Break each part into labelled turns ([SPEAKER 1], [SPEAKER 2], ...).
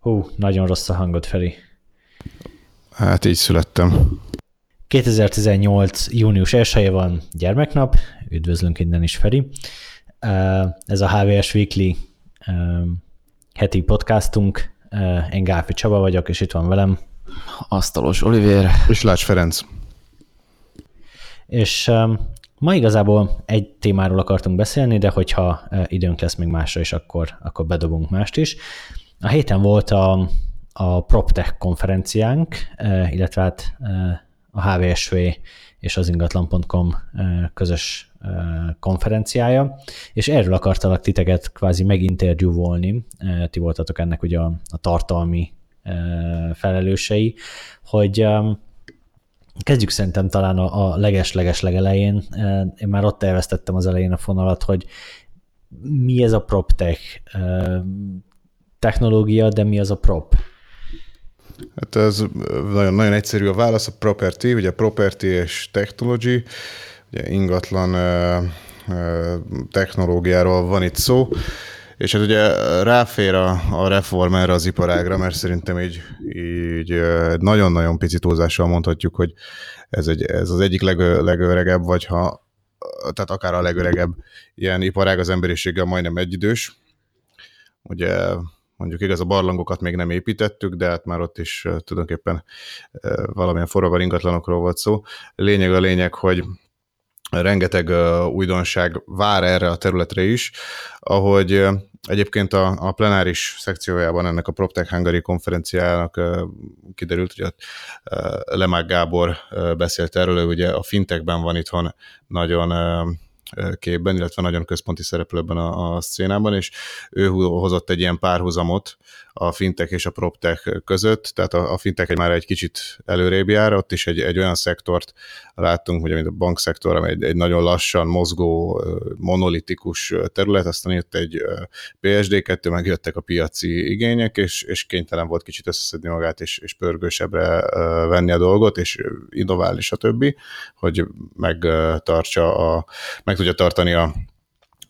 [SPEAKER 1] Hú, nagyon rossz a hangod, Feri.
[SPEAKER 2] Hát így születtem.
[SPEAKER 1] 2018. június 1 van gyermeknap, üdvözlünk innen is, Feri. Ez a HVS Weekly heti podcastunk. Én Gáfi Csaba vagyok, és itt van velem.
[SPEAKER 3] Asztalos Oliver.
[SPEAKER 2] És Lács Ferenc.
[SPEAKER 1] És ma igazából egy témáról akartunk beszélni, de hogyha időnk lesz még másra is, akkor, akkor bedobunk mást is. A héten volt a, a PropTech konferenciánk, illetve hát a HVSV és az ingatlan.com közös konferenciája, és erről akartalak titeket kvázi meginterjúvolni, ti voltatok ennek ugye a, a tartalmi felelősei, hogy kezdjük szerintem talán a, a leges-leges legelején. Én már ott elvesztettem az elején a fonalat, hogy mi ez a PropTech technológia, de mi az a prop?
[SPEAKER 2] Hát ez nagyon, nagyon egyszerű a válasz, a property, ugye property és technology, ugye ingatlan technológiáról van itt szó, és hát ugye ráfér a, a reform erre az iparágra, mert szerintem így, így nagyon-nagyon pici túlzással mondhatjuk, hogy ez, egy, ez az egyik leg, legöregebb, vagy ha, tehát akár a legöregebb ilyen iparág az emberiséggel majdnem egyidős. Ugye mondjuk igaz, a barlangokat még nem építettük, de hát már ott is tulajdonképpen valamilyen forróval ingatlanokról volt szó. Lényeg a lényeg, hogy rengeteg újdonság vár erre a területre is, ahogy egyébként a, a plenáris szekciójában ennek a PropTech Hungary konferenciának kiderült, hogy Lemák Gábor beszélt erről, ő ugye a fintekben van itthon nagyon képben, illetve nagyon központi szereplőben a, a szcénában, és ő hozott egy ilyen párhuzamot a fintech és a proptech között, tehát a, a fintech már egy kicsit előrébb jár, ott is egy, egy olyan szektort láttunk, ugye, mint a bankszektor, ami egy, egy nagyon lassan mozgó, monolitikus terület, aztán jött egy PSD2, megjöttek a piaci igények, és, és kénytelen volt kicsit összeszedni magát, és, és pörgősebbre venni a dolgot, és innoválni, stb., hogy megtartsa a, meg tudja tartani a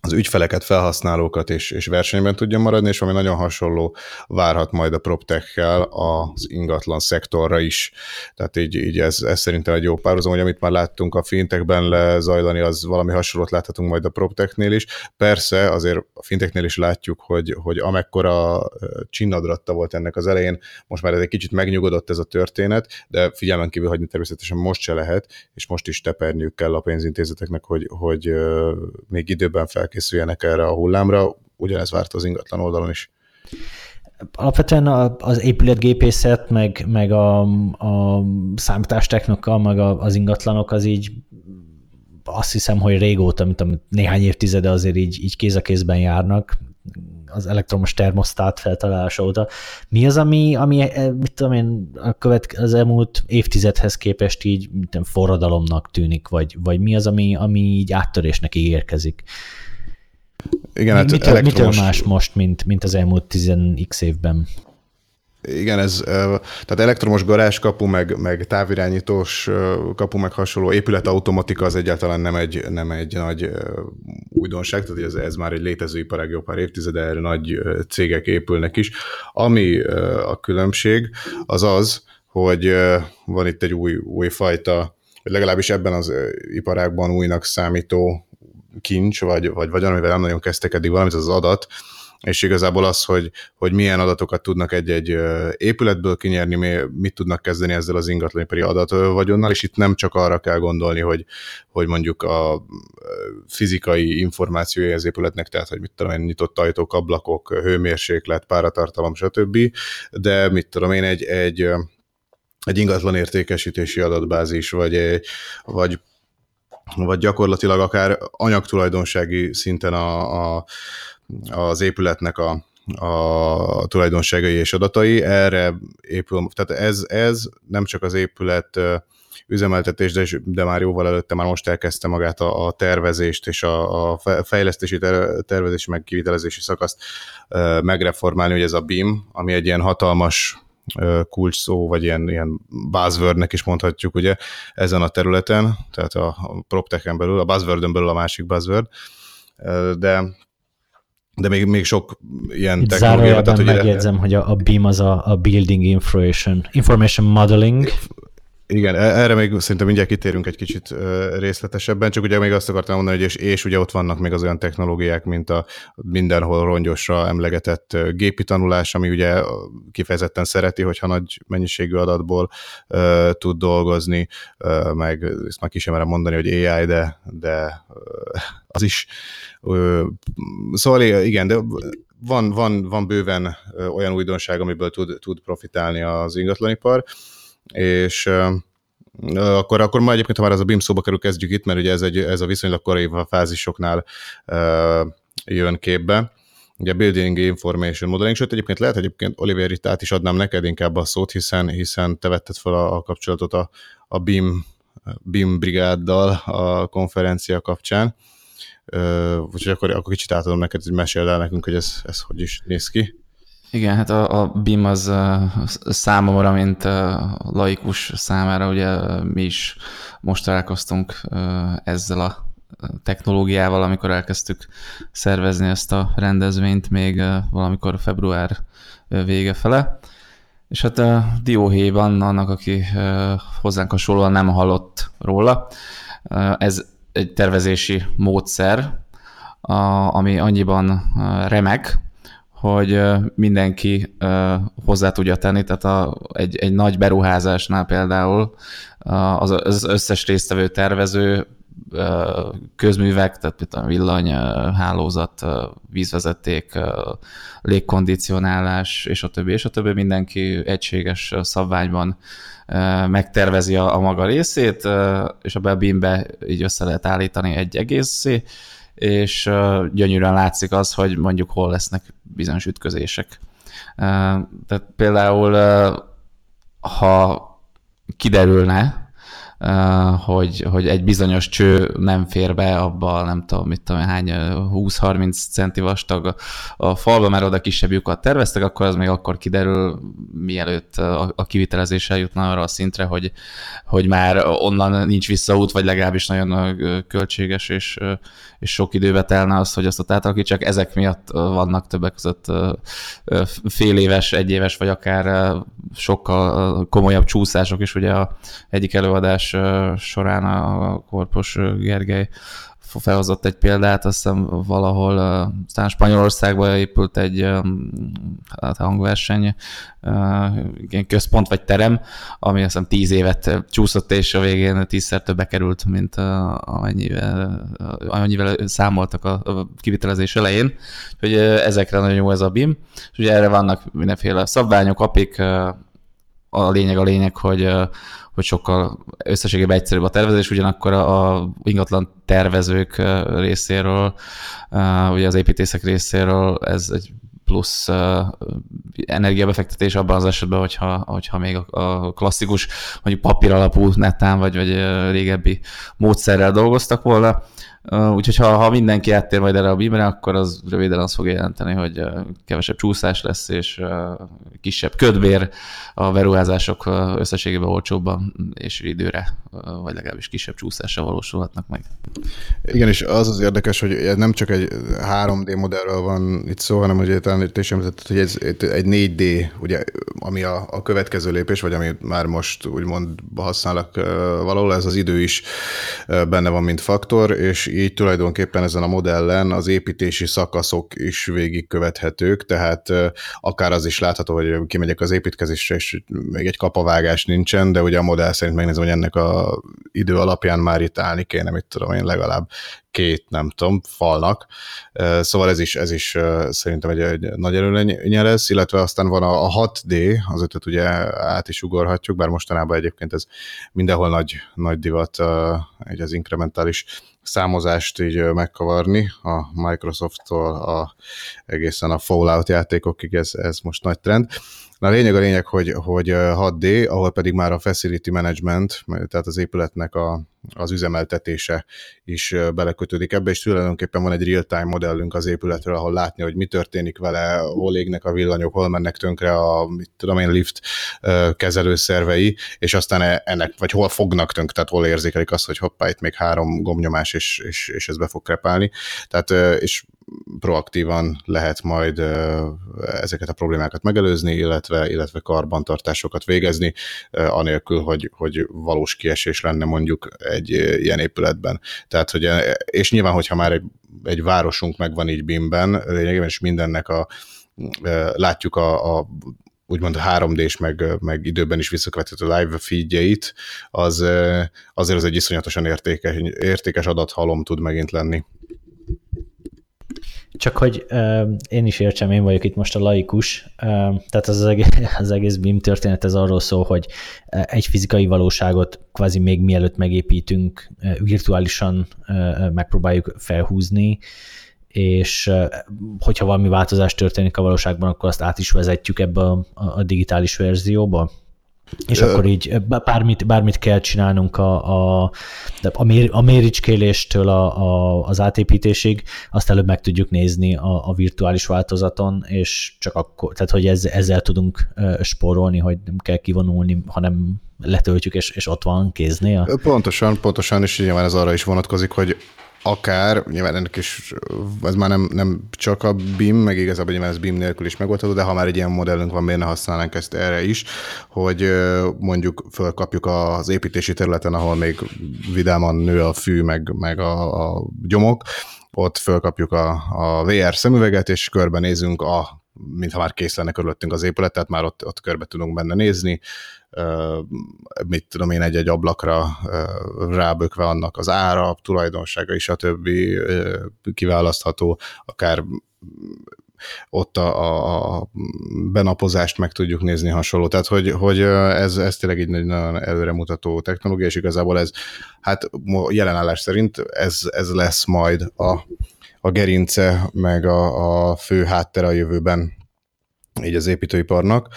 [SPEAKER 2] az ügyfeleket, felhasználókat és, és versenyben tudja maradni, és ami nagyon hasonló várhat majd a PropTech-kel az ingatlan szektorra is. Tehát így, így ez, ez szerintem egy jó párhuzam, hogy amit már láttunk a fintekben lezajlani, az valami hasonlót láthatunk majd a PropTech-nél is. Persze azért a finteknél is látjuk, hogy, hogy amekkora csinnadratta volt ennek az elején, most már ez egy kicsit megnyugodott ez a történet, de figyelmen kívül hagyni természetesen most se lehet, és most is teperniük kell a pénzintézeteknek, hogy, hogy még időben fel felkészüljenek erre a hullámra, ugyanez várt az ingatlan oldalon is.
[SPEAKER 1] Alapvetően az épületgépészet, meg, meg a, a számítástechnika, meg az ingatlanok az így azt hiszem, hogy régóta, mint amit néhány évtizede azért így, így kéz a kézben járnak, az elektromos termosztát feltalálása óta. Mi az, ami, ami mit tudom én, a követ, az elmúlt évtizedhez képest így tudom, forradalomnak tűnik, vagy, vagy mi az, ami, ami így áttörésnek ígérkezik? Igen, hát mitől, elektromos... mitől más most, mint, mint az elmúlt 10x évben?
[SPEAKER 2] Igen, ez, tehát elektromos garázskapu, meg, meg távirányítós kapu, meg hasonló épületautomatika az egyáltalán nem egy, nem egy nagy újdonság, tehát ez, ez már egy létező iparág jó pár évtizede, erre nagy cégek épülnek is. Ami a különbség, az az, hogy van itt egy új, új fajta, legalábbis ebben az iparágban újnak számító kincs, vagy, vagy, vagy amivel nem nagyon kezdtek eddig valamit, az, az adat, és igazából az, hogy, hogy milyen adatokat tudnak egy-egy épületből kinyerni, mit tudnak kezdeni ezzel az ingatlanipari adatvagyonnal, és itt nem csak arra kell gondolni, hogy, hogy mondjuk a fizikai információja az épületnek, tehát hogy mit tudom én, nyitott ajtók, ablakok, hőmérséklet, páratartalom, stb., de mit tudom én, egy, egy egy ingatlan értékesítési adatbázis, vagy, vagy vagy gyakorlatilag akár anyagtulajdonsági szinten a, a, az épületnek a, a tulajdonságai és adatai, erre épül, tehát ez, ez nem csak az épület üzemeltetés, de, de már jóval előtte már most elkezdte magát a, a tervezést és a, a fejlesztési ter, tervezési meg kivitelezési szakaszt megreformálni, hogy ez a BIM, ami egy ilyen hatalmas kulcs szó, vagy ilyen, ilyen buzzwordnek is mondhatjuk ugye ezen a területen, tehát a, a PropTech-en belül, a buzzwordön belül a másik buzzword, de de még, még sok ilyen
[SPEAKER 1] Itt
[SPEAKER 2] technológia.
[SPEAKER 1] Tehát, megjegyzem, hogy a, a BIM az a, a Building Information, Information Modeling,
[SPEAKER 2] igen, e- erre még szerintem mindjárt kitérünk egy kicsit részletesebben, csak ugye még azt akartam mondani, hogy és, és ugye ott vannak még az olyan technológiák, mint a mindenhol rongyosra emlegetett gépi tanulás, ami ugye kifejezetten szereti, hogyha nagy mennyiségű adatból uh, tud dolgozni, uh, meg ezt már ki sem mondani, hogy AI, de, de uh, az is. Uh, szóval igen, de van, van, van bőven olyan újdonság, amiből tud, tud profitálni az ingatlanipar, és akkor, akkor majd egyébként, ha már ez a BIM szóba kerül, kezdjük itt, mert ugye ez, egy, ez a viszonylag korai fázisoknál jön képbe. Ugye Building Information Modeling, sőt egyébként lehet egyébként Oliver itt át is adnám neked inkább a szót, hiszen, hiszen te vetted fel a, a kapcsolatot a, a BIM, BIM brigáddal a konferencia kapcsán. Úgyhogy akkor, akkor kicsit átadom neked, hogy meséld el nekünk, hogy ez, ez hogy is néz ki.
[SPEAKER 3] Igen, hát a, a BIM az számomra, mint laikus számára, ugye mi is most találkoztunk ezzel a technológiával, amikor elkezdtük szervezni ezt a rendezvényt, még valamikor február vége fele. És hát a dióhéjban, annak, aki hozzánk hasonlóan nem hallott róla, ez egy tervezési módszer, ami annyiban remek, hogy mindenki hozzá tudja tenni, tehát a, egy, egy nagy beruházásnál például az, az összes résztvevő tervező közművek, tehát a villany, hálózat, vízvezeték, légkondicionálás, és a többi, és a többi. Mindenki egységes szabványban megtervezi a, a maga részét, és a BIM-be így össze lehet állítani egy egészé, és gyönyörűen látszik az, hogy mondjuk hol lesznek bizonyos ütközések. Tehát például, ha kiderülne, hogy, hogy egy bizonyos cső nem fér be abba, nem tudom, mit tudom, hány 20-30 centi vastag a, falba, mert oda kisebb lyukat terveztek, akkor az még akkor kiderül, mielőtt a, a kivitelezéssel jutna arra a szintre, hogy, hogy már onnan nincs visszaút, vagy legalábbis nagyon költséges, és, és sok időbe telne az, hogy azt ott átalakítsák. Ezek miatt vannak többek között fél éves, egy éves, vagy akár sokkal komolyabb csúszások is. Ugye a egyik előadás során a Korpos Gergely felhozott egy példát, azt hiszem valahol, aztán Spanyolországban épült egy hát hangverseny, ilyen központ vagy terem, ami azt hiszem tíz évet csúszott, és a végén tízszer többe került, mint amennyivel, amennyivel számoltak a kivitelezés elején. Úgyhogy ezekre nagyon jó ez a BIM, és ugye erre vannak mindenféle szabványok, apik, a lényeg a lényeg, hogy, hogy sokkal összességében egyszerűbb a tervezés, ugyanakkor a, ingatlan tervezők részéről, ugye az építészek részéről ez egy plusz energiabefektetés abban az esetben, hogyha, hogyha még a klasszikus, mondjuk papír alapú netán, vagy, vagy régebbi módszerrel dolgoztak volna, Úgyhogy ha, ha mindenki áttér majd erre a bímre, akkor az röviden azt fogja jelenteni, hogy kevesebb csúszás lesz, és kisebb ködbér, a beruházások összességében olcsóbban és időre, vagy legalábbis kisebb csúszással valósulhatnak meg.
[SPEAKER 2] Igen, és az az érdekes, hogy nem csak egy 3D modellről van itt szó, hanem hogy talán te is hogy ez egy 4D, ugye, ami a, a következő lépés, vagy ami már most úgymond használnak valahol, ez az idő is benne van, mint faktor, és így tulajdonképpen ezen a modellen az építési szakaszok is végigkövethetők, tehát akár az is látható, hogy kimegyek az építkezésre, és még egy kapavágás nincsen, de ugye a modell szerint megnézem, hogy ennek a idő alapján már itt állni kéne, mit tudom én, legalább két, nem tudom, falnak. Szóval ez is, ez is szerintem egy, egy nagy előnye lesz, illetve aztán van a, a 6D, az ötöt ugye át is ugorhatjuk, bár mostanában egyébként ez mindenhol nagy, nagy divat, egy az inkrementális számozást így megkavarni a Microsoft-tól a, egészen a Fallout játékokig, ez, ez most nagy trend. Na a lényeg a lényeg, hogy, hogy 6D, ahol pedig már a facility management, tehát az épületnek a, az üzemeltetése is belekötődik ebbe, és tulajdonképpen van egy real-time modellünk az épületről, ahol látni, hogy mi történik vele, hol égnek a villanyok, hol mennek tönkre a, mit tudom én, lift kezelőszervei, és aztán e, ennek, vagy hol fognak tönkre, tehát hol érzékelik azt, hogy hoppá, itt még három gomnyomás, és, és, és ez be fog krepálni. Tehát, és proaktívan lehet majd ezeket a problémákat megelőzni, illetve, illetve karbantartásokat végezni, anélkül, hogy, hogy valós kiesés lenne mondjuk egy ilyen épületben. Tehát, hogy, és nyilván, hogyha már egy, egy városunk megvan így BIM-ben, lényegében is mindennek a látjuk a, a úgymond 3D-s, meg, meg időben is visszakövethető live feedjeit, az azért az egy iszonyatosan értékes, értékes adathalom tud megint lenni.
[SPEAKER 1] Csak hogy én is értsem, én vagyok itt most a laikus, tehát az, az, egész, BIM történet ez arról szól, hogy egy fizikai valóságot kvázi még mielőtt megépítünk, virtuálisan uh, megpróbáljuk felhúzni, és hogyha valami változás történik a valóságban, akkor azt át is vezetjük ebbe a, a digitális verzióba. És akkor így bármit, bármit kell csinálnunk a, a, a, mér, a méricskéléstől a, a, az átépítésig, azt előbb meg tudjuk nézni a, a virtuális változaton, és csak akkor, tehát hogy ez, ezzel tudunk spórolni, hogy nem kell kivonulni, hanem letöltjük, és, és ott van kéznél.
[SPEAKER 2] Pontosan, pontosan, és nyilván ez arra is vonatkozik, hogy akár, nyilván ennek is, ez már nem, nem csak a BIM, meg igazából nyilván ez BIM nélkül is megoldható, de ha már egy ilyen modellünk van, miért ne használnánk ezt erre is, hogy mondjuk fölkapjuk az építési területen, ahol még vidáman nő a fű, meg, meg a, a gyomok, ott fölkapjuk a, a VR szemüveget, és körbenézünk a mintha már kész lenne körülöttünk az épület, tehát már ott, ott körbe tudunk benne nézni, mit tudom én, egy-egy ablakra rábökve annak az ára, tulajdonsága és a többi kiválasztható, akár ott a, a benapozást meg tudjuk nézni hasonló. Tehát, hogy, hogy ez, ez tényleg egy nagyon előremutató technológia, és igazából ez, hát jelenállás szerint ez, ez lesz majd a, a gerince, meg a, a fő háttere a jövőben így az építőiparnak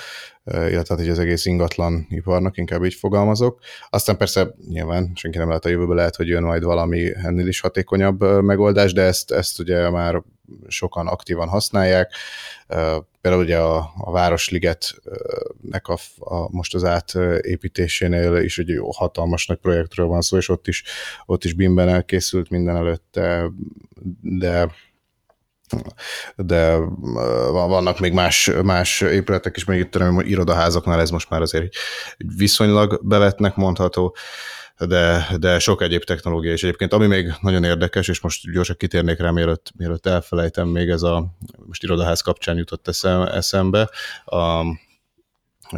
[SPEAKER 2] illetve hát az egész ingatlan iparnak, inkább így fogalmazok. Aztán persze nyilván senki nem lehet a jövőben, lehet, hogy jön majd valami ennél is hatékonyabb megoldás, de ezt, ezt ugye már sokan aktívan használják. Például ugye a, a Városligetnek a, a, most az átépítésénél is egy hatalmas nagy projektről van szó, és ott is, ott is BIM-ben elkészült minden előtte, de de vannak még más, más épületek is, még itt tudom, irodaházaknál ez most már azért viszonylag bevetnek mondható, de, de sok egyéb technológia is egyébként. Ami még nagyon érdekes, és most gyorsan kitérnék rá, mielőtt, mielőtt elfelejtem, még ez a, most irodaház kapcsán jutott eszem, eszembe, a,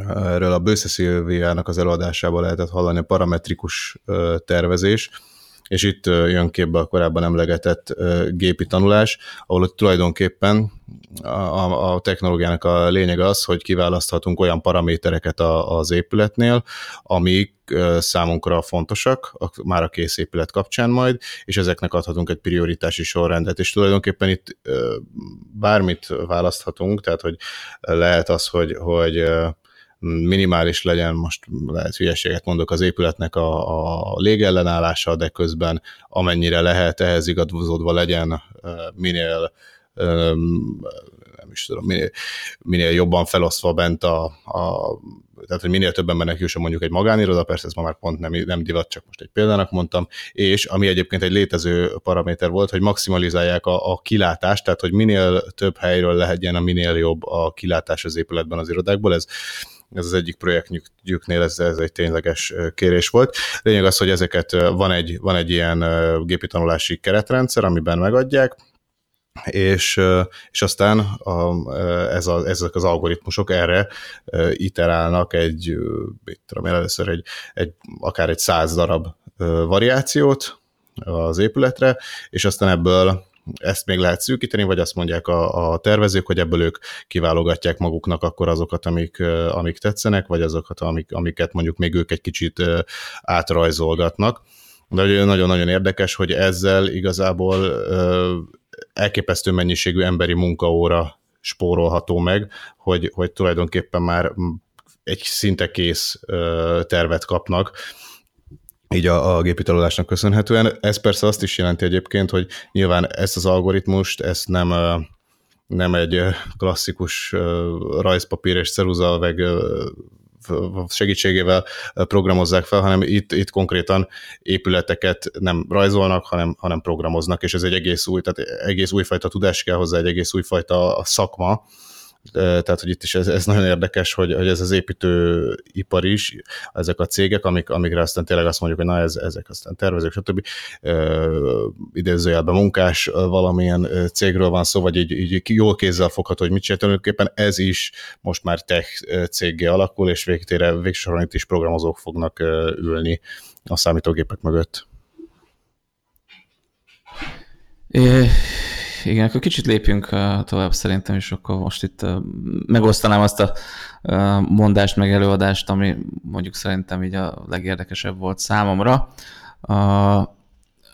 [SPEAKER 2] erről a Bősze Szilviának az előadásában lehetett hallani a parametrikus tervezés, és itt jön képbe a korábban emlegetett gépi tanulás, ahol tulajdonképpen a, a technológiának a lényege az, hogy kiválaszthatunk olyan paramétereket az épületnél, amik számunkra fontosak, már a kész épület kapcsán majd, és ezeknek adhatunk egy prioritási sorrendet, és tulajdonképpen itt bármit választhatunk, tehát hogy lehet az, hogy, hogy minimális legyen, most lehet hülyeséget mondok, az épületnek a, a légellenállása, de közben amennyire lehet ehhez igazodva legyen minél nem is tudom, minél, minél jobban felosztva bent a, a tehát hogy minél többen embernek jusson mondjuk egy magániroda, persze ez ma már pont nem, nem divat, csak most egy példának mondtam, és ami egyébként egy létező paraméter volt, hogy maximalizálják a, a kilátást, tehát hogy minél több helyről lehetjen a minél jobb a kilátás az épületben az irodákból, ez ez az egyik projektjüknél ez, ez egy tényleges kérés volt. Lényeg az, hogy ezeket van egy, van egy ilyen gépi tanulási keretrendszer, amiben megadják, és, és aztán a, ez a, ezek az algoritmusok erre iterálnak egy, mit tudom én, először egy, egy, akár egy száz darab variációt az épületre, és aztán ebből ezt még lehet szűkíteni, vagy azt mondják a, a tervezők, hogy ebből ők kiválogatják maguknak akkor azokat, amik, amik tetszenek, vagy azokat, amik, amiket mondjuk még ők egy kicsit átrajzolgatnak. De nagyon-nagyon érdekes, hogy ezzel igazából elképesztő mennyiségű emberi munkaóra spórolható meg, hogy, hogy tulajdonképpen már egy szinte kész tervet kapnak, így a, a gépi tanulásnak köszönhetően. Ez persze azt is jelenti egyébként, hogy nyilván ezt az algoritmust, ezt nem, nem egy klasszikus rajzpapír és ceruza meg segítségével programozzák fel, hanem itt, itt konkrétan épületeket nem rajzolnak, hanem, hanem programoznak, és ez egy egész új, tehát egész újfajta tudás kell hozzá, egy egész újfajta szakma, tehát hogy itt is ez, ez nagyon érdekes, hogy, hogy ez az építőipar is, ezek a cégek, amik, amikre aztán tényleg azt mondjuk, hogy na ez, ezek aztán tervezők, stb. idézőjelben munkás valamilyen cégről van szó, vagy így, így jól kézzel fogható, hogy mit csinál, tulajdonképpen ez is most már tech céggé alakul, és végtére végsősoron itt is programozók fognak ülni a számítógépek mögött.
[SPEAKER 3] É, igen, akkor kicsit lépjünk tovább szerintem, és akkor most itt megosztanám azt a mondást, meg előadást, ami mondjuk szerintem így a legérdekesebb volt számomra.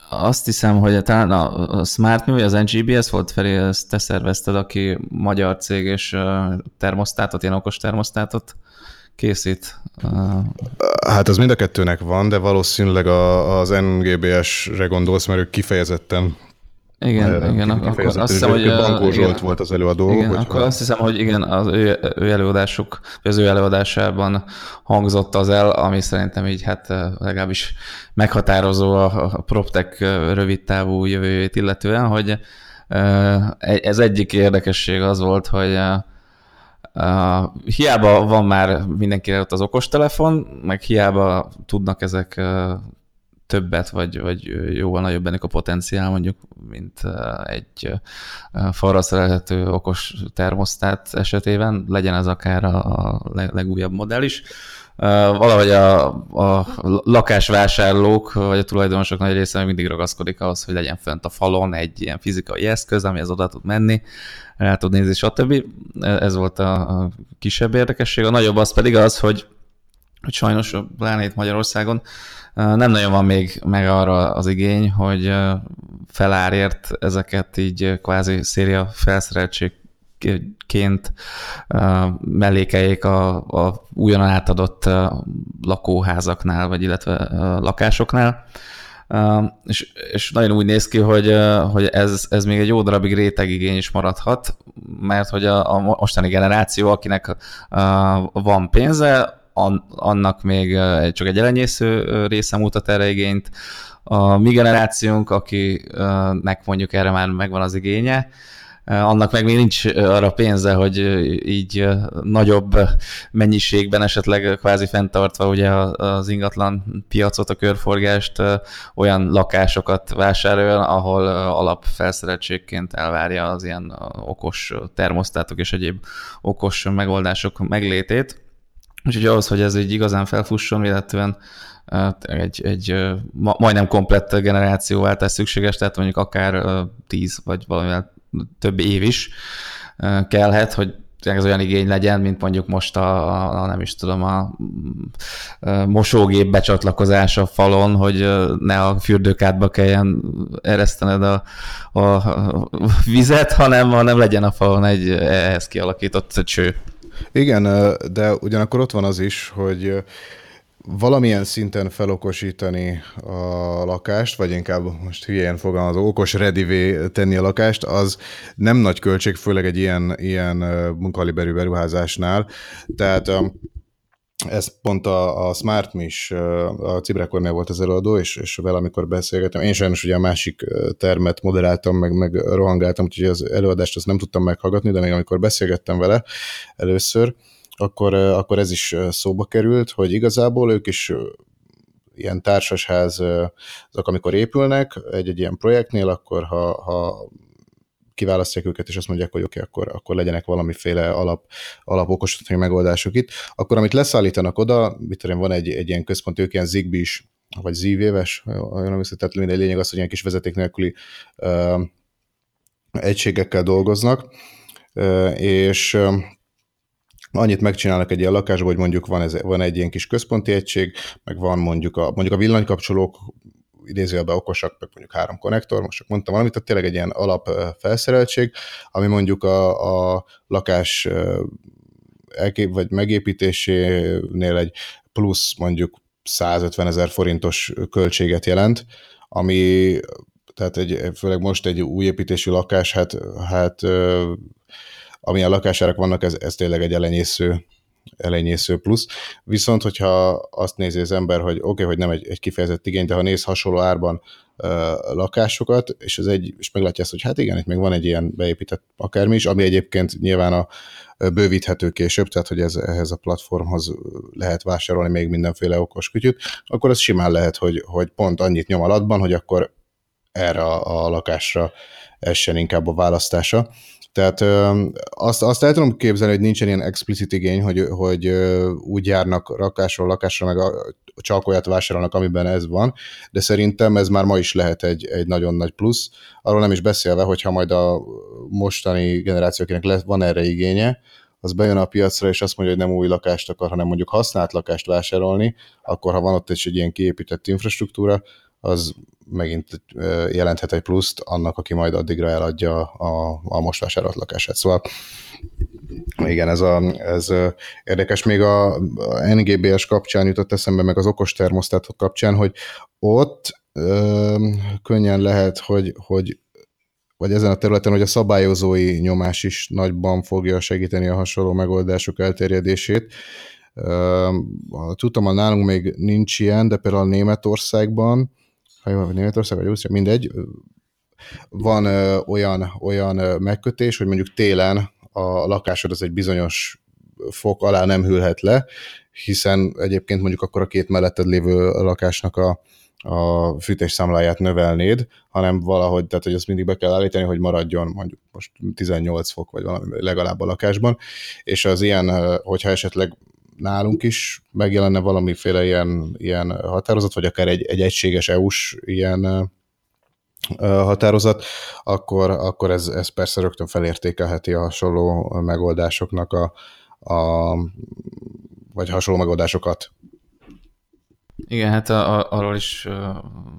[SPEAKER 3] Azt hiszem, hogy talán a SmartMe, az NGBS volt felé, ezt te szervezted, aki magyar cég és termosztátot, ilyen okos termosztátot készít.
[SPEAKER 2] Hát az mind a kettőnek van, de valószínűleg az NGBS-re gondolsz, mert ők kifejezetten
[SPEAKER 3] igen, igen, akkor azt hiszem, hogy...
[SPEAKER 2] Bankó Zsolt igen, volt az előadó.
[SPEAKER 3] Igen, akkor azt hiszem, hogy igen, az ő, ő előadásuk, az ő előadásában hangzott az el, ami szerintem így hát legalábbis meghatározó a, PropTech rövid távú jövőjét illetően, hogy ez egyik érdekesség az volt, hogy Uh, hiába van már mindenkire ott az okostelefon, meg hiába tudnak ezek uh, többet, vagy, vagy jóval nagyobb ennek a potenciál mondjuk, mint egy falra szerelhető okos termosztát esetében, legyen ez akár a legújabb modell is. Valahogy a, a lakásvásárlók, vagy a tulajdonosok nagy része még mindig ragaszkodik ahhoz, hogy legyen fent a falon egy ilyen fizikai eszköz, amihez oda tud menni, rá tud nézni, stb. Ez volt a, a kisebb érdekesség. A nagyobb az pedig az, hogy, hogy sajnos, pláne itt Magyarországon, nem nagyon van még meg arra az igény, hogy felárért ezeket így kvázi széria felszereltségként mellékeljék a, a újonnan átadott lakóházaknál, vagy illetve lakásoknál. És, és nagyon úgy néz ki, hogy, hogy ez, ez még egy jó darabig rétegigény is maradhat, mert hogy a, a mostani generáció, akinek van pénze, annak még csak egy elenyésző része mutat erre igényt. A mi generációnk, akinek mondjuk erre már megvan az igénye, annak meg még nincs arra pénze, hogy így nagyobb mennyiségben esetleg kvázi fenntartva ugye az ingatlan piacot, a körforgást, olyan lakásokat vásároljon, ahol alapfelszereltségként elvárja az ilyen okos termosztátok és egyéb okos megoldások meglétét. Úgyhogy ahhoz, hogy ez így igazán felfusson, illetően egy, egy majdnem komplett generációváltás szükséges, tehát mondjuk akár 10 vagy valamivel több év is kellhet, hogy ez olyan igény legyen, mint mondjuk most a, a, nem is tudom, a, a mosógép a falon, hogy ne a fürdőkádba kelljen eresztened a, a vizet, hanem, hanem legyen a falon egy ehhez kialakított cső.
[SPEAKER 2] Igen, de ugyanakkor ott van az is, hogy valamilyen szinten felokosítani a lakást, vagy inkább most hülyén fogalmazó, okos redivé tenni a lakást, az nem nagy költség, főleg egy ilyen, ilyen munkaliberű beruházásnál. Tehát ez pont a, a Smart is, a Cibrakornél volt az előadó, és, és vele amikor beszélgettem, én sajnos ugye a másik termet moderáltam, meg, meg rohangáltam, úgyhogy az előadást azt nem tudtam meghallgatni, de még amikor beszélgettem vele először, akkor, akkor ez is szóba került, hogy igazából ők is ilyen társasház, azok amikor épülnek egy-egy ilyen projektnél, akkor ha, ha kiválasztják őket, és azt mondják, hogy oké, okay, akkor, akkor legyenek valamiféle alap, alap okosítani megoldások itt, akkor amit leszállítanak oda, mit tudom, van egy, egy ilyen központ, ők ilyen Zigbee is, vagy Z-véves, olyan tehát minden lényeg az, hogy ilyen kis vezeték nélküli uh, egységekkel dolgoznak, uh, és uh, annyit megcsinálnak egy ilyen lakásban, hogy mondjuk van, ez, van egy ilyen kis központi egység, meg van mondjuk a, mondjuk a villanykapcsolók idézőjelben okosak, meg mondjuk három konnektor, most csak mondtam valamit, tehát tényleg egy ilyen alap felszereltség, ami mondjuk a, a lakás elkép, vagy megépítésénél egy plusz mondjuk 150 ezer forintos költséget jelent, ami tehát egy, főleg most egy új építésű lakás, hát, hát amilyen lakásárak vannak, ez, ez tényleg egy elenyésző elenyésző plusz. Viszont, hogyha azt nézi az ember, hogy oké, okay, hogy nem egy, egy kifejezett igény, de ha néz hasonló árban lakásokat, és az egy, és meglátja ezt, hogy hát igen, itt még van egy ilyen beépített akármi is, ami egyébként nyilván a bővíthető később, tehát hogy ez, ehhez a platformhoz lehet vásárolni még mindenféle okos kütyüt, akkor az simán lehet, hogy, hogy pont annyit nyom alatban, hogy akkor erre a, a lakásra essen inkább a választása. Tehát azt, azt el tudom képzelni, hogy nincsen ilyen explicit igény, hogy, hogy úgy járnak rakásról lakásra, meg a, csak olyat vásárolnak, amiben ez van, de szerintem ez már ma is lehet egy, egy nagyon nagy plusz. Arról nem is beszélve, hogyha majd a mostani generáció, akinek lesz, van erre igénye, az bejön a piacra, és azt mondja, hogy nem új lakást akar, hanem mondjuk használt lakást vásárolni, akkor ha van ott egy ilyen kiépített infrastruktúra, az megint jelenthet egy pluszt annak, aki majd addigra eladja a, a most vásárolt lakását. Szóval igen, ez, a, ez érdekes. Még a, a NGBS kapcsán jutott eszembe, meg az okos termosztátok kapcsán, hogy ott ö, könnyen lehet, hogy, hogy vagy ezen a területen, hogy a szabályozói nyomás is nagyban fogja segíteni a hasonló megoldások elterjedését. Tudtam, hogy nálunk még nincs ilyen, de például Németországban ha jól Németország vagy Ausztria, mindegy, van ö, olyan, olyan megkötés, hogy mondjuk télen a lakásod az egy bizonyos fok alá nem hűlhet le, hiszen egyébként mondjuk akkor a két melletted lévő lakásnak a, a fűtésszámláját növelnéd, hanem valahogy, tehát hogy azt mindig be kell állítani, hogy maradjon mondjuk most 18 fok, vagy valami legalább a lakásban, és az ilyen, hogyha esetleg nálunk is megjelenne valamiféle ilyen, ilyen határozat, vagy akár egy, egy egységes EU-s ilyen határozat, akkor, akkor ez, ez persze rögtön felértékelheti a hasonló megoldásoknak a, a vagy hasonló megoldásokat.
[SPEAKER 3] Igen, hát a, a, arról is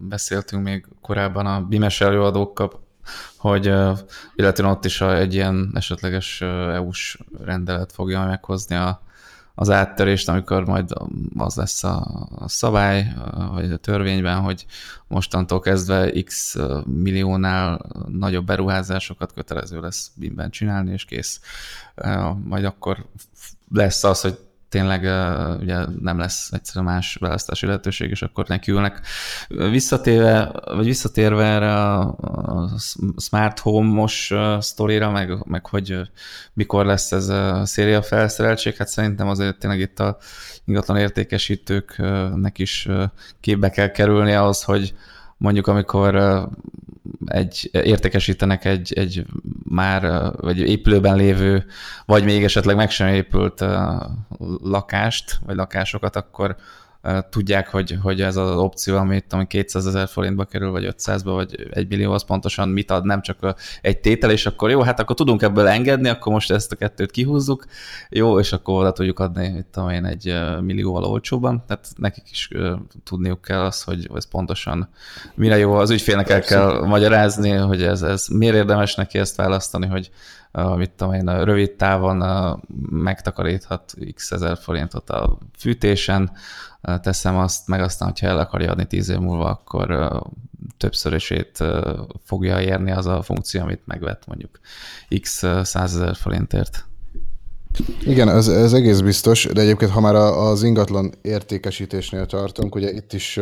[SPEAKER 3] beszéltünk még korábban a BIMES előadókkal, hogy illetve ott is egy ilyen esetleges EU-s rendelet fogja meghozni a, az áttörést, amikor majd az lesz a, szabály, vagy a törvényben, hogy mostantól kezdve x milliónál nagyobb beruházásokat kötelező lesz BIM-ben csinálni, és kész. Majd akkor lesz az, hogy tényleg ugye nem lesz egyszerűen más választási lehetőség, és akkor nekiülnek. Visszatéve, vagy visszatérve erre a smart home-os sztorira, meg, meg hogy mikor lesz ez a széria felszereltség, hát szerintem azért tényleg itt a ingatlan értékesítőknek is képbe kell kerülni ahhoz, hogy mondjuk amikor egy, értékesítenek egy, egy már, vagy épülőben lévő, vagy még esetleg meg sem épült lakást, vagy lakásokat, akkor tudják, hogy, hogy ez az opció, amit ami 200 ezer forintba kerül, vagy 500-ba, vagy 1 millió, az pontosan mit ad, nem csak egy tétel, és akkor jó, hát akkor tudunk ebből engedni, akkor most ezt a kettőt kihúzzuk, jó, és akkor oda tudjuk adni, mit tudom én, egy millióval olcsóban, tehát nekik is tudniuk kell az, hogy ez pontosan mire jó, az ügyfélnek el kell magyarázni, hogy ez, ez miért érdemes neki ezt választani, hogy mit tudom én, a rövid távon megtakaríthat x ezer forintot a fűtésen, teszem azt, meg aztán, hogyha el akarja adni tíz év múlva, akkor többszörösét fogja érni az a funkció, amit megvett mondjuk x százezer forintért.
[SPEAKER 2] Igen, ez, ez egész biztos, de egyébként ha már az ingatlan értékesítésnél tartunk, ugye itt is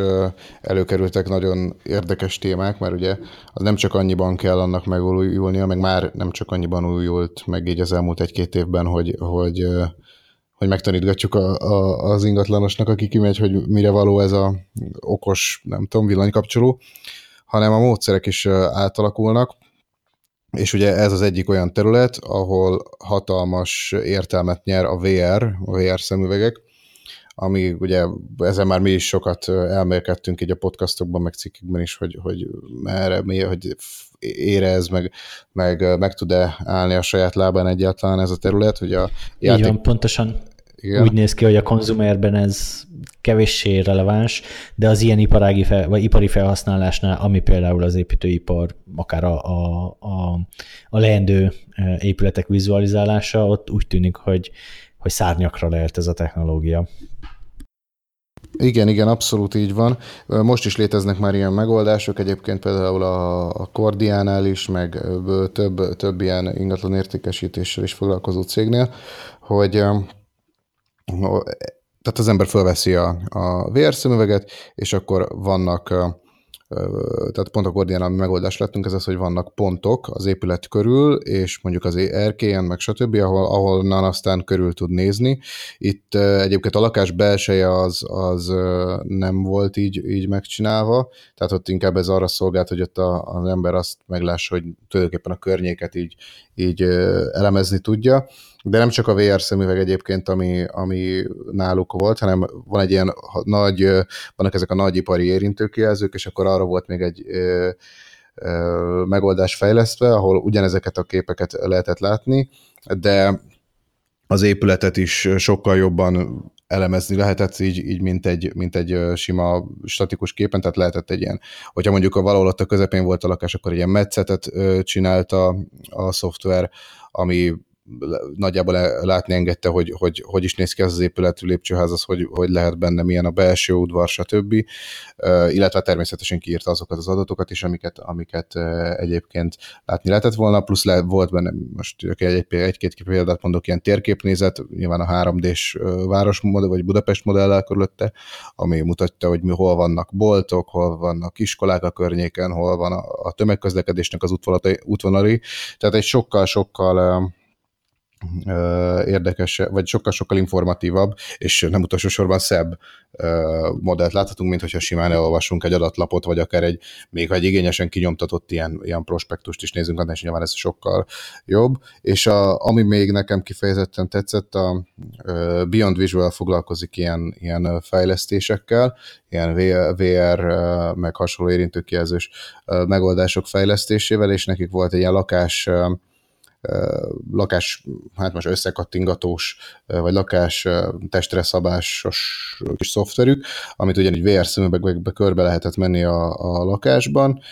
[SPEAKER 2] előkerültek nagyon érdekes témák, mert ugye az nem csak annyiban kell annak megújulnia, meg már nem csak annyiban újult meg így az elmúlt egy-két évben, hogy, hogy hogy megtanítgatjuk a, a, az ingatlanosnak, aki kimegy, hogy mire való ez a okos, nem tudom, villanykapcsoló, hanem a módszerek is átalakulnak, és ugye ez az egyik olyan terület, ahol hatalmas értelmet nyer a VR, a VR szemüvegek, ami ugye ezen már mi is sokat elmélkedtünk így a podcastokban, meg cikkekben is, hogy, hogy merre, mi, hogy érez, meg, meg, meg tud-e állni a saját lábán egyáltalán ez a terület, hogy a
[SPEAKER 1] játék... Így van, pontosan. Igen. Úgy néz ki, hogy a konzumerben ez kevéssé releváns, de az ilyen iparági fel, vagy ipari felhasználásnál, ami például az építőipar, akár a, a, a, a leendő épületek vizualizálása, ott úgy tűnik, hogy, hogy szárnyakra lehet ez a technológia.
[SPEAKER 2] Igen, igen, abszolút így van. Most is léteznek már ilyen megoldások, egyébként például a, a Cordiánál is, meg több, több ilyen ingatlan értékesítéssel is foglalkozó cégnél, hogy tehát az ember felveszi a, a VR szemüveget, és akkor vannak tehát pont a koordinálami megoldás lettünk, ez az, hogy vannak pontok az épület körül, és mondjuk az erkélyen, meg stb., ahol, ahonnan aztán körül tud nézni. Itt egyébként a lakás belseje az, az nem volt így, így megcsinálva, tehát ott inkább ez arra szolgált, hogy ott a, az ember azt meglássa, hogy tulajdonképpen a környéket így, így elemezni tudja de nem csak a VR szemüveg egyébként, ami, ami náluk volt, hanem van egy ilyen nagy, vannak ezek a nagy ipari érintőkijelzők, és akkor arra volt még egy ö, ö, megoldás fejlesztve, ahol ugyanezeket a képeket lehetett látni, de az épületet is sokkal jobban elemezni lehetett így, így mint, egy, mint egy sima statikus képen, tehát lehetett egy ilyen, hogyha mondjuk a valahol ott a közepén volt a lakás, akkor egy ilyen metszetet csinálta a szoftver, ami nagyjából látni engedte, hogy, hogy hogy is néz ki az az épületű lépcsőház, az, hogy, hogy lehet benne, milyen a belső udvar, stb. Illetve természetesen kiírta azokat az adatokat is, amiket, amiket egyébként látni lehetett volna, plusz le, volt benne, most egy, egy-két példát mondok, ilyen térképnézet, nyilván a 3D-s városmodell, vagy Budapest modellel körülötte, ami mutatja, hogy mi hol vannak boltok, hol vannak iskolák a környéken, hol van a, a tömegközlekedésnek az útvonalai, tehát egy sokkal-sokkal érdekes, vagy sokkal-sokkal informatívabb, és nem utolsó sorban szebb modellt láthatunk, mint hogyha simán elolvasunk egy adatlapot, vagy akár egy, még ha egy igényesen kinyomtatott ilyen, ilyen prospektust is nézünk, annál is nyilván ez sokkal jobb. És a, ami még nekem kifejezetten tetszett, a Beyond Visual foglalkozik ilyen, ilyen fejlesztésekkel, ilyen VR, meg hasonló érintőkijelzős megoldások fejlesztésével, és nekik volt egy ilyen lakás lakás, hát most összekattingatós, vagy lakás testre szabásos kis szoftverük, amit ugyanígy VR szemüvegbe körbe lehetett menni a, a lakásban,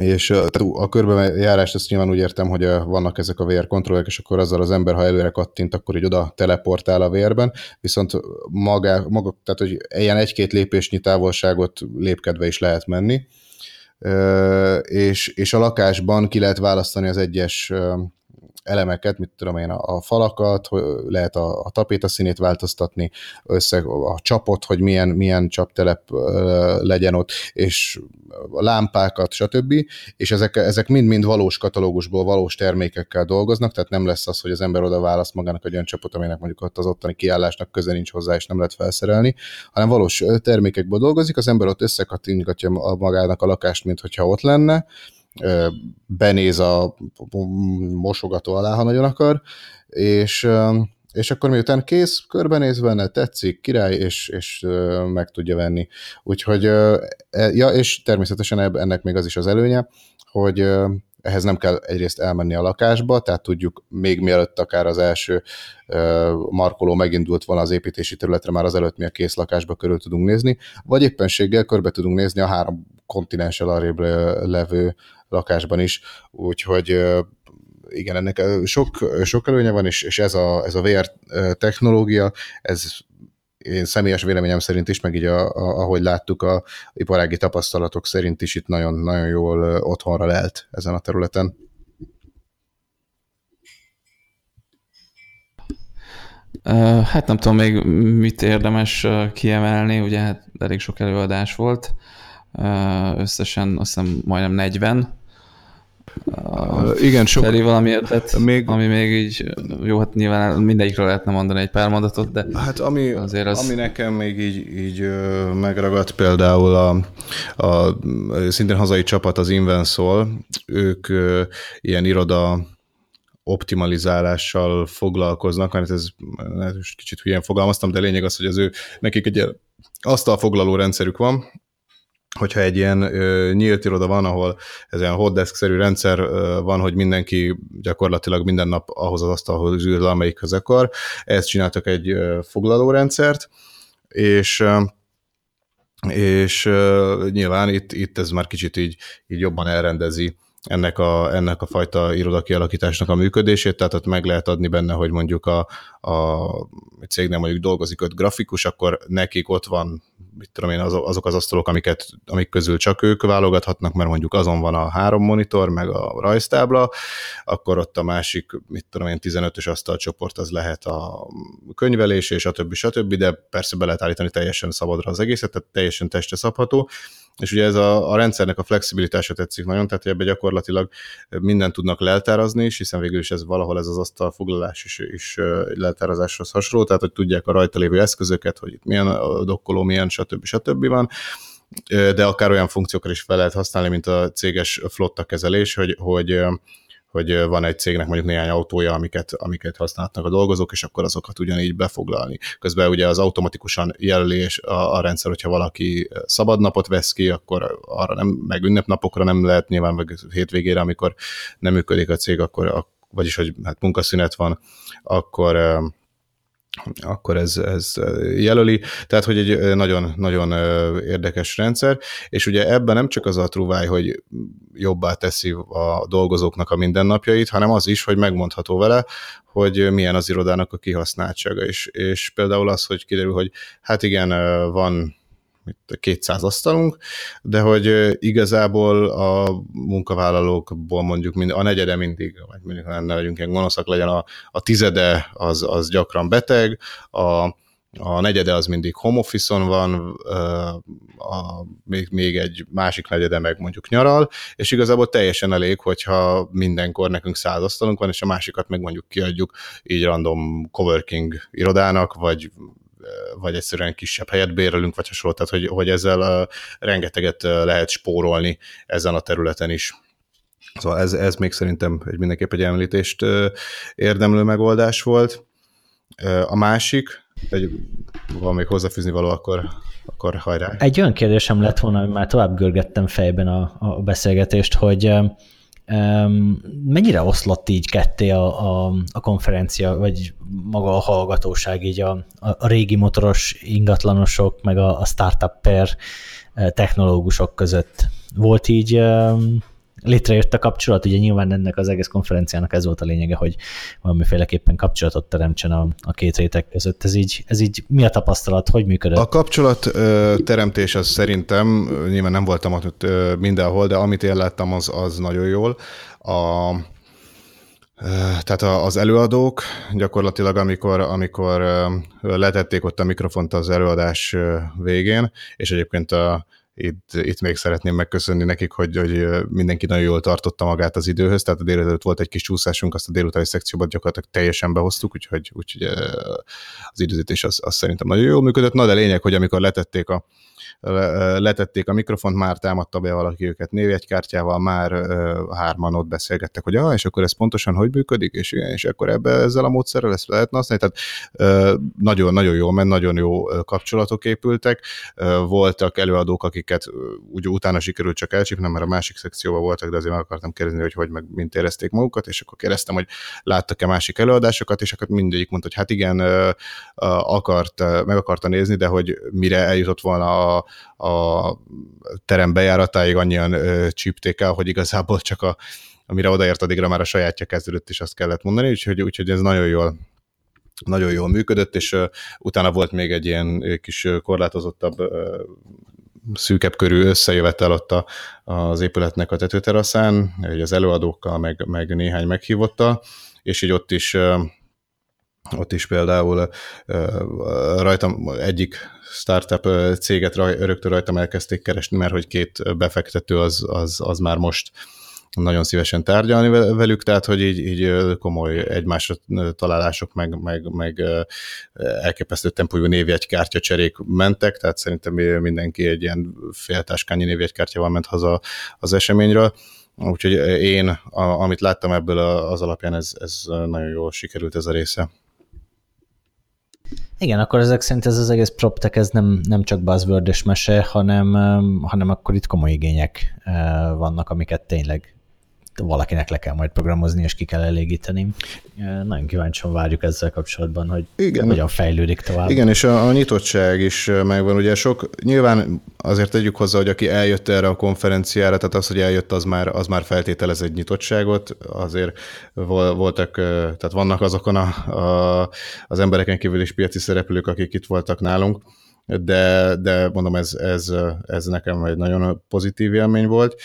[SPEAKER 2] és a körbejárást ezt nyilván úgy értem, hogy vannak ezek a VR kontrollek, és akkor azzal az ember, ha előre kattint, akkor így oda teleportál a VR-ben, viszont maga, maga tehát hogy ilyen egy-két lépésnyi távolságot lépkedve is lehet menni, és, és a lakásban ki lehet választani az egyes elemeket, mit tudom én, a, a falakat, lehet a, a tapéta színét változtatni, össze a csapot, hogy milyen, milyen csaptelep legyen ott, és a lámpákat, stb. És ezek, ezek mind-mind valós katalógusból, valós termékekkel dolgoznak, tehát nem lesz az, hogy az ember oda választ magának egy olyan csapot, aminek mondjuk ott az ottani kiállásnak köze nincs hozzá, és nem lehet felszerelni, hanem valós termékekből dolgozik, az ember ott összekattingatja magának a lakást, mint hogyha ott lenne, benéz a mosogató alá, ha nagyon akar, és, és akkor miután kész, körbenéz benne, tetszik, király, és, és meg tudja venni. Úgyhogy, e, ja, és természetesen ennek még az is az előnye, hogy ehhez nem kell egyrészt elmenni a lakásba, tehát tudjuk még mielőtt akár az első markoló megindult volna az építési területre, már az előtt mi a kész lakásba körül tudunk nézni, vagy éppenséggel körbe tudunk nézni a három kontinenssel arrébb levő lakásban is, úgyhogy igen, ennek sok, sok előnye van, és, és ez, a, ez a VR technológia, ez én személyes véleményem szerint is, meg így a, a, ahogy láttuk a iparági tapasztalatok szerint is itt nagyon-nagyon jól otthonra lelt ezen a területen.
[SPEAKER 3] Hát nem tudom még mit érdemes kiemelni, ugye hát elég sok előadás volt, összesen azt hiszem majdnem 40,
[SPEAKER 2] Uh, igen, sok.
[SPEAKER 3] Feri valami ötlet, még... ami még így, jó, hát nyilván mindegyikről lehetne mondani egy pár mondatot, de
[SPEAKER 2] hát ami, azért az... ami nekem még így, így megragadt például a, a szintén hazai csapat, az Invensol, ők ilyen iroda optimalizálással foglalkoznak, mert ez, ez kicsit hülyén fogalmaztam, de lényeg az, hogy az ő, nekik egy asztalfoglaló rendszerük van, hogyha egy ilyen ö, nyílt iroda van, ahol ez ilyen hotdesk-szerű rendszer ö, van, hogy mindenki gyakorlatilag minden nap ahhoz az asztalhoz ül, amelyikhez akar, ezt csináltak egy ö, foglalórendszert, és ö, és ö, nyilván itt, itt ez már kicsit így, így jobban elrendezi ennek a, ennek a fajta irodakialakításnak a működését, tehát ott meg lehet adni benne, hogy mondjuk a, a cégnél mondjuk dolgozik öt grafikus, akkor nekik ott van mit tudom én, azok az asztalok, amiket, amik közül csak ők válogathatnak, mert mondjuk azon van a három monitor, meg a rajztábla, akkor ott a másik, mit tudom én, 15-ös asztalcsoport az lehet a könyvelés, és a többi, stb., de persze be lehet állítani teljesen szabadra az egészet, tehát teljesen testre szabható, és ugye ez a, a rendszernek a flexibilitása tetszik nagyon, tehát ebbe gyakorlatilag mindent tudnak leltárazni is, hiszen végül is ez valahol ez az asztal foglalás is, is leltárazáshoz hasonló, tehát hogy tudják a rajta lévő eszközöket, hogy itt milyen dokkoló, milyen, stb. Stb. van de akár olyan funkciókkal is fel lehet használni, mint a céges flotta kezelés, hogy, hogy hogy van egy cégnek mondjuk néhány autója, amiket, amiket használnak a dolgozók, és akkor azokat ugyanígy befoglalni. Közben ugye az automatikusan jelöli a, a rendszer, hogyha valaki szabadnapot vesz ki, akkor arra nem, meg ünnepnapokra nem lehet, nyilván meg hétvégére, amikor nem működik a cég, akkor, vagyis hogy hát munkaszünet van, akkor akkor ez, ez jelöli. Tehát, hogy egy nagyon, nagyon érdekes rendszer, és ugye ebben nem csak az a truváj, hogy jobbá teszi a dolgozóknak a mindennapjait, hanem az is, hogy megmondható vele, hogy milyen az irodának a kihasználtsága, és, és például az, hogy kiderül, hogy hát igen, van 200 asztalunk, de hogy igazából a munkavállalókból mondjuk mind, a negyede mindig, vagy mondjuk ne legyünk ilyen gonoszak, legyen a, a tizede az, az gyakran beteg, a, a negyede az mindig home office van, a, még, még egy másik negyede meg mondjuk nyaral, és igazából teljesen elég, hogyha mindenkor nekünk száz asztalunk van, és a másikat meg mondjuk kiadjuk így random coworking irodának, vagy vagy egyszerűen kisebb helyet bérelünk, vagy hasonló, tehát hogy, hogy ezzel rengeteget lehet spórolni ezen a területen is. Szóval ez, ez még szerintem egy mindenképp egy említést érdemlő megoldás volt. A másik, egy, van még hozzáfűzni való, akkor, akkor hajrá.
[SPEAKER 1] Egy olyan kérdésem lett volna, hogy már tovább görgettem fejben a, a beszélgetést, hogy mennyire oszlott így ketté a, a, a konferencia, vagy maga a hallgatóság így a, a, régi motoros ingatlanosok, meg a, a startup per eh, technológusok között? Volt így létrejött a kapcsolat, ugye nyilván ennek az egész konferenciának ez volt a lényege, hogy valamiféleképpen kapcsolatot teremtsen a, a két réteg között. Ez így, ez így mi a tapasztalat, hogy működött?
[SPEAKER 2] A kapcsolat ö, teremtés az szerintem, nyilván nem voltam ott ö, mindenhol, de amit én láttam, az, az nagyon jól. A, tehát az előadók gyakorlatilag, amikor, amikor letették ott a mikrofont az előadás végén, és egyébként a, itt, itt még szeretném megköszönni nekik, hogy, hogy mindenki nagyon jól tartotta magát az időhöz, tehát a délelőtt volt egy kis csúszásunk, azt a délutáni szekcióban gyakorlatilag teljesen behoztuk, úgyhogy, úgyhogy az időzítés az, az szerintem nagyon jól működött. Na de lényeg, hogy amikor letették a, letették a mikrofont, már támadta be valaki őket névjegykártyával, már hárman ott beszélgettek, hogy ah, és akkor ez pontosan hogy működik, és igen, és akkor ebbe ezzel a módszerrel ezt lehetne használni, tehát nagyon, nagyon jó, mert nagyon jó kapcsolatok épültek, voltak előadók, akiket úgy utána sikerült csak elcsípnem, mert a másik szekcióban voltak, de azért meg akartam kérdezni, hogy hogy meg mint érezték magukat, és akkor kérdeztem, hogy láttak-e másik előadásokat, és akkor mindegyik mondta, hogy hát igen, akart, meg akarta nézni, de hogy mire eljutott volna a, a terem bejáratáig annyian ö, csípték el, hogy igazából csak a, amire odaért, addigra már a sajátja kezdődött, és azt kellett mondani, úgyhogy, úgyhogy ez nagyon jól nagyon jól működött, és uh, utána volt még egy ilyen kis korlátozottabb, uh, szűkebb körű összejövetel ott a, az épületnek a tetőteraszán, az előadókkal, meg, meg néhány meghívottal, és így ott is uh, ott is például rajtam egyik startup céget raj, rögtön rajtam elkezdték keresni, mert hogy két befektető az, az, az már most nagyon szívesen tárgyalni velük, tehát hogy így, így komoly egymásra találások, meg, meg, meg elképesztő tempójú névjegykártya cserék mentek, tehát szerintem mindenki egy ilyen féltáskányi névjegykártyával ment haza az eseményről. Úgyhogy én, a, amit láttam ebből az alapján, ez, ez nagyon jól sikerült ez a része.
[SPEAKER 1] Igen, akkor ezek szerint ez az egész PropTech, ez nem, nem csak buzzword mese, hanem, hanem akkor itt komoly igények vannak, amiket tényleg valakinek le kell majd programozni, és ki kell elégíteni. Nagyon kíváncsian várjuk ezzel kapcsolatban, hogy Igen. hogyan fejlődik tovább.
[SPEAKER 2] Igen, és a, a nyitottság is megvan. Ugye sok, nyilván azért tegyük hozzá, hogy aki eljött erre a konferenciára, tehát az, hogy eljött, az már, az már feltételez egy nyitottságot. Azért voltak, tehát vannak azokon a, a, az embereken kívül is piaci szereplők, akik itt voltak nálunk, de, de mondom, ez, ez, ez nekem egy nagyon pozitív élmény volt.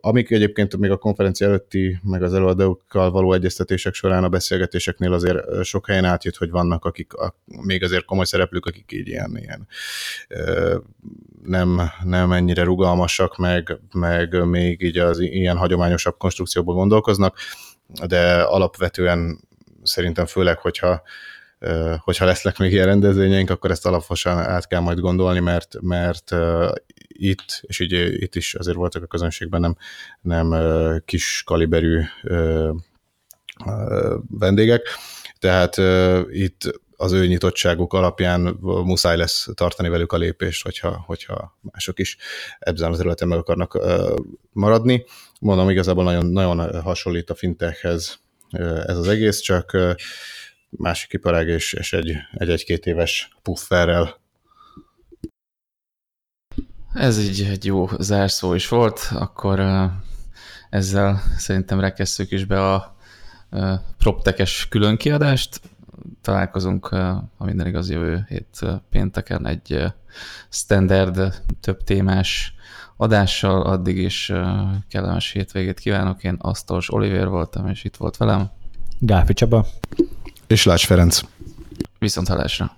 [SPEAKER 2] Amik egyébként még a konferencia előtti, meg az előadókkal való egyeztetések során a beszélgetéseknél azért sok helyen átjött, hogy vannak, akik a, még azért komoly szereplők, akik így ilyen, ilyen nem, nem ennyire rugalmasak, meg, meg még így az ilyen hagyományosabb konstrukcióban gondolkoznak, de alapvetően szerintem főleg, hogyha hogyha lesznek még ilyen rendezvényeink, akkor ezt alaposan át kell majd gondolni, mert, mert itt, és ugye itt is azért voltak a közönségben nem, nem kis kaliberű vendégek, tehát itt az ő nyitottságuk alapján muszáj lesz tartani velük a lépést, hogyha, hogyha mások is ebben az területen meg akarnak maradni. Mondom, igazából nagyon, nagyon hasonlít a fintechhez ez az egész, csak másik iparág és, és egy, egy egy-két éves pufferrel.
[SPEAKER 3] Ez így egy jó zárszó is volt, akkor ezzel szerintem rekesszük is be a proptekes különkiadást. Találkozunk, ha minden igaz, jövő hét pénteken egy standard, több témás adással. Addig is kellemes hétvégét kívánok. Én Asztalos Oliver voltam, és itt volt velem.
[SPEAKER 1] Gáfi Csaba
[SPEAKER 2] és Lács Ferenc.
[SPEAKER 3] Viszont hallásra.